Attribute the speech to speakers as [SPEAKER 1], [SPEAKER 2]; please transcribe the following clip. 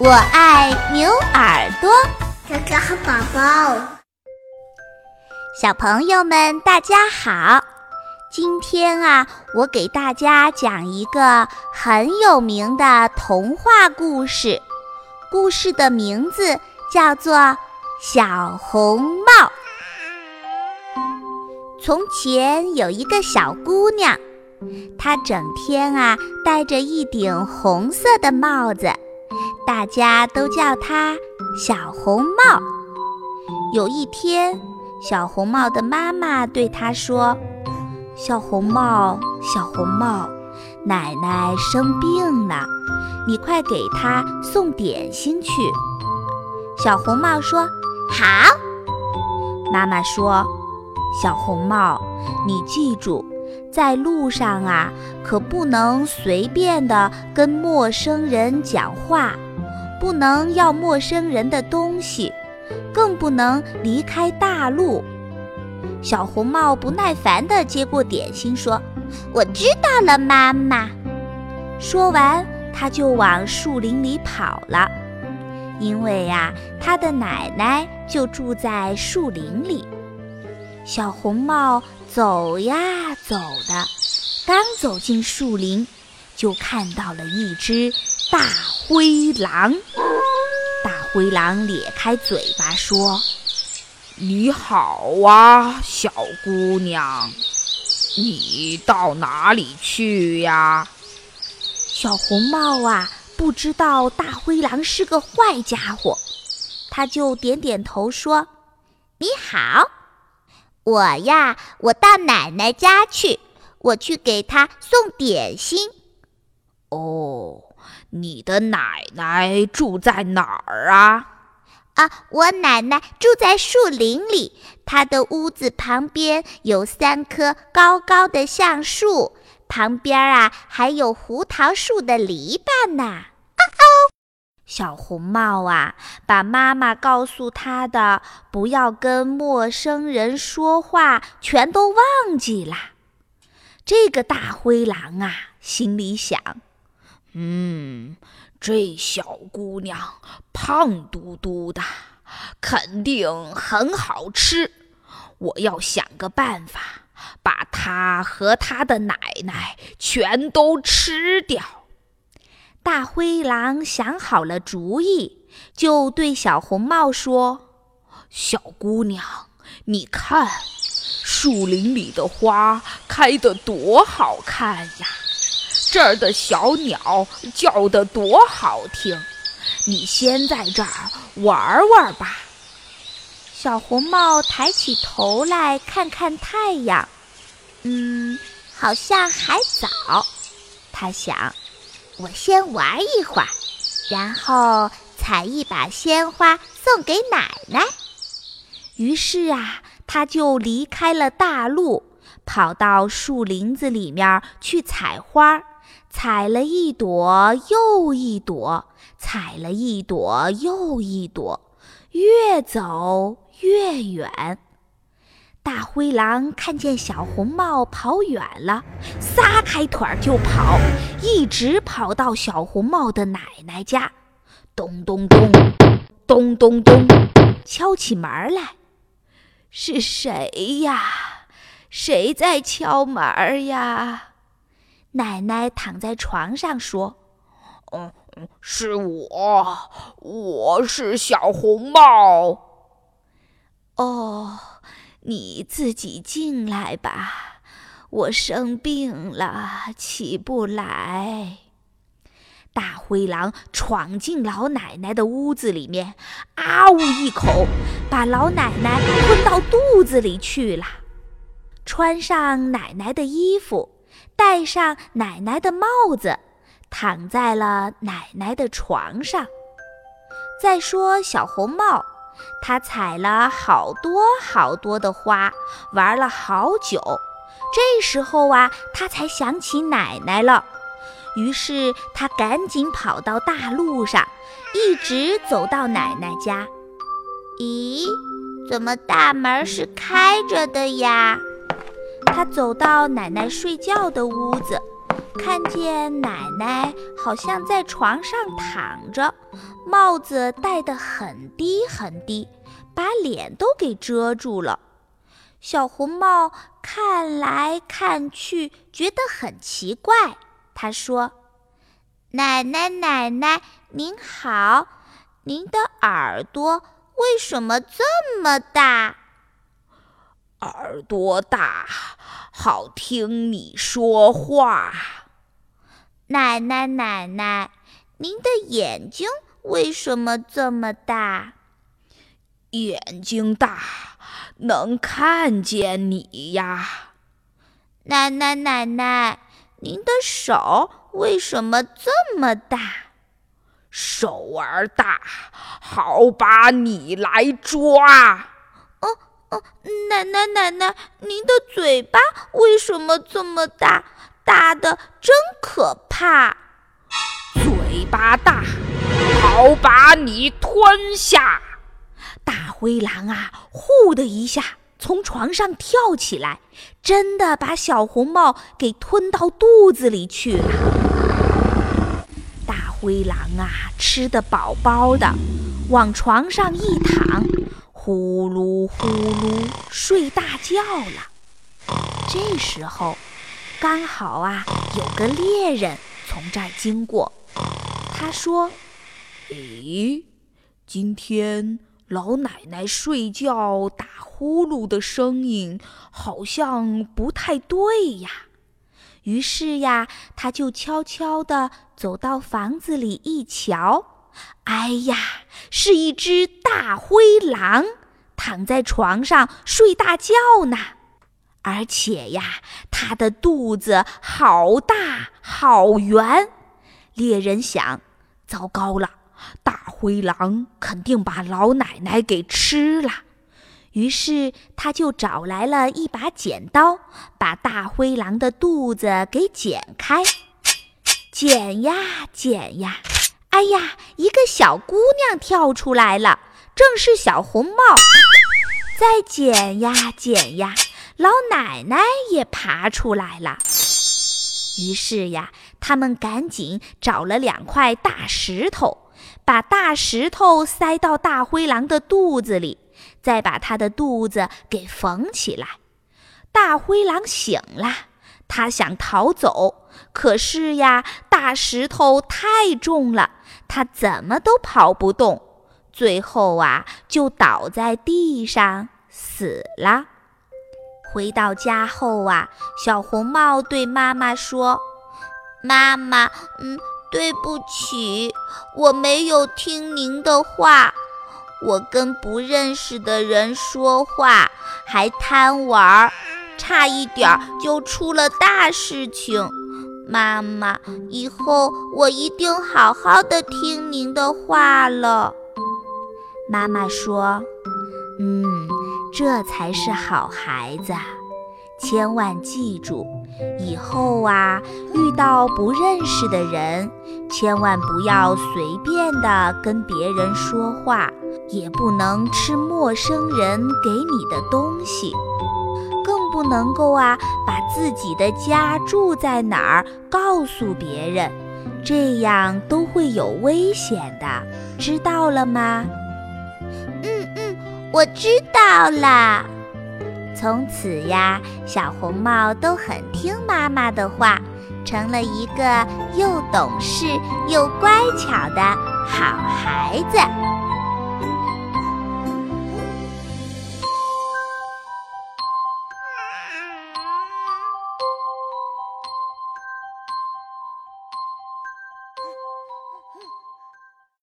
[SPEAKER 1] 我爱牛耳朵，
[SPEAKER 2] 哥哥和宝宝，
[SPEAKER 1] 小朋友们大家好。今天啊，我给大家讲一个很有名的童话故事，故事的名字叫做《小红帽》。从前有一个小姑娘，她整天啊戴着一顶红色的帽子。大家都叫她小红帽。有一天，小红帽的妈妈对她说：“小红帽，小红帽，奶奶生病了，你快给她送点心去。”小红帽说：“好。”妈妈说：“小红帽，你记住，在路上啊，可不能随便的跟陌生人讲话。”不能要陌生人的东西，更不能离开大路。小红帽不耐烦地接过点心，说：“我知道了，妈妈。”说完，他就往树林里跑了。因为呀，他的奶奶就住在树林里。小红帽走呀走的，刚走进树林，就看到了一只。大灰狼，大灰狼咧开嘴巴说：“
[SPEAKER 3] 你好啊，小姑娘，你到哪里去呀？”
[SPEAKER 1] 小红帽啊，不知道大灰狼是个坏家伙，他就点点头说：“你好，我呀，我到奶奶家去，我去给她送点心。”
[SPEAKER 3] 哦。你的奶奶住在哪儿啊？
[SPEAKER 1] 啊，我奶奶住在树林里，她的屋子旁边有三棵高高的橡树，旁边啊还有胡桃树的篱笆呢。哦哦，小红帽啊，把妈妈告诉他的不要跟陌生人说话全都忘记了。这个大灰狼啊，心里想。
[SPEAKER 3] 嗯，这小姑娘胖嘟嘟的，肯定很好吃。我要想个办法，把她和她的奶奶全都吃掉。
[SPEAKER 1] 大灰狼想好了主意，就对小红帽说：“
[SPEAKER 3] 小姑娘，你看，树林里的花开得多好看呀！”这儿的小鸟叫得多好听，你先在这儿玩玩吧。
[SPEAKER 1] 小红帽抬起头来看看太阳，嗯，好像还早。他想，我先玩一会儿，然后采一把鲜花送给奶奶。于是啊，他就离开了大路，跑到树林子里面去采花。采了一朵又一朵，采了一朵又一朵，越走越远。大灰狼看见小红帽跑远了，撒开腿儿就跑，一直跑到小红帽的奶奶家。咚咚咚，咚咚咚，敲起门来。是谁呀？谁在敲门呀？奶奶躺在床上说：“
[SPEAKER 3] 嗯，是我，我是小红帽。
[SPEAKER 1] 哦，你自己进来吧，我生病了，起不来。”大灰狼闯进老奶奶的屋子里面，啊呜一口，把老奶奶吞到肚子里去了，穿上奶奶的衣服。戴上奶奶的帽子，躺在了奶奶的床上。再说小红帽，它采了好多好多的花，玩了好久。这时候啊，它才想起奶奶了。于是它赶紧跑到大路上，一直走到奶奶家。咦，怎么大门是开着的呀？他走到奶奶睡觉的屋子，看见奶奶好像在床上躺着，帽子戴得很低很低，把脸都给遮住了。小红帽看来看去，觉得很奇怪。他说：“奶奶，奶奶，您好，您的耳朵为什么这么大？”
[SPEAKER 3] 耳朵大，好听你说话。
[SPEAKER 1] 奶奶，奶奶，您的眼睛为什么这么大？
[SPEAKER 3] 眼睛大，能看见你呀。
[SPEAKER 1] 奶奶，奶奶，您的手为什么这么大？
[SPEAKER 3] 手儿大，好把你来抓。
[SPEAKER 1] 哦，奶奶奶奶，您的嘴巴为什么这么大？大的真可怕！
[SPEAKER 3] 嘴巴大，好把你吞下！
[SPEAKER 1] 大灰狼啊，呼的一下从床上跳起来，真的把小红帽给吞到肚子里去了。大灰狼啊，吃得饱饱的，往床上一躺。呼噜呼噜睡大觉了。这时候，刚好啊有个猎人从这儿经过。他说：“
[SPEAKER 3] 诶，今天老奶奶睡觉打呼噜的声音好像不太对呀。”
[SPEAKER 1] 于是呀，他就悄悄地走到房子里一瞧。哎呀，是一只大灰狼，躺在床上睡大觉呢。而且呀，它的肚子好大好圆。猎人想：糟糕了，大灰狼肯定把老奶奶给吃了。于是他就找来了一把剪刀，把大灰狼的肚子给剪开。剪呀剪呀。哎呀，一个小姑娘跳出来了，正是小红帽。再剪呀剪呀，老奶奶也爬出来了。于是呀，他们赶紧找了两块大石头，把大石头塞到大灰狼的肚子里，再把它的肚子给缝起来。大灰狼醒了。他想逃走，可是呀，大石头太重了，他怎么都跑不动。最后啊，就倒在地上死了。回到家后啊，小红帽对妈妈说：“妈妈，嗯，对不起，我没有听您的话，我跟不认识的人说话，还贪玩。”差一点儿就出了大事情，妈妈，以后我一定好好的听您的话了。妈妈说：“嗯，这才是好孩子，千万记住，以后啊，遇到不认识的人，千万不要随便的跟别人说话，也不能吃陌生人给你的东西。”更不能够啊，把自己的家住在哪儿告诉别人，这样都会有危险的，知道了吗？我知道了。从此呀，小红帽都很听妈妈的话，成了一个又懂事又乖巧的好孩子。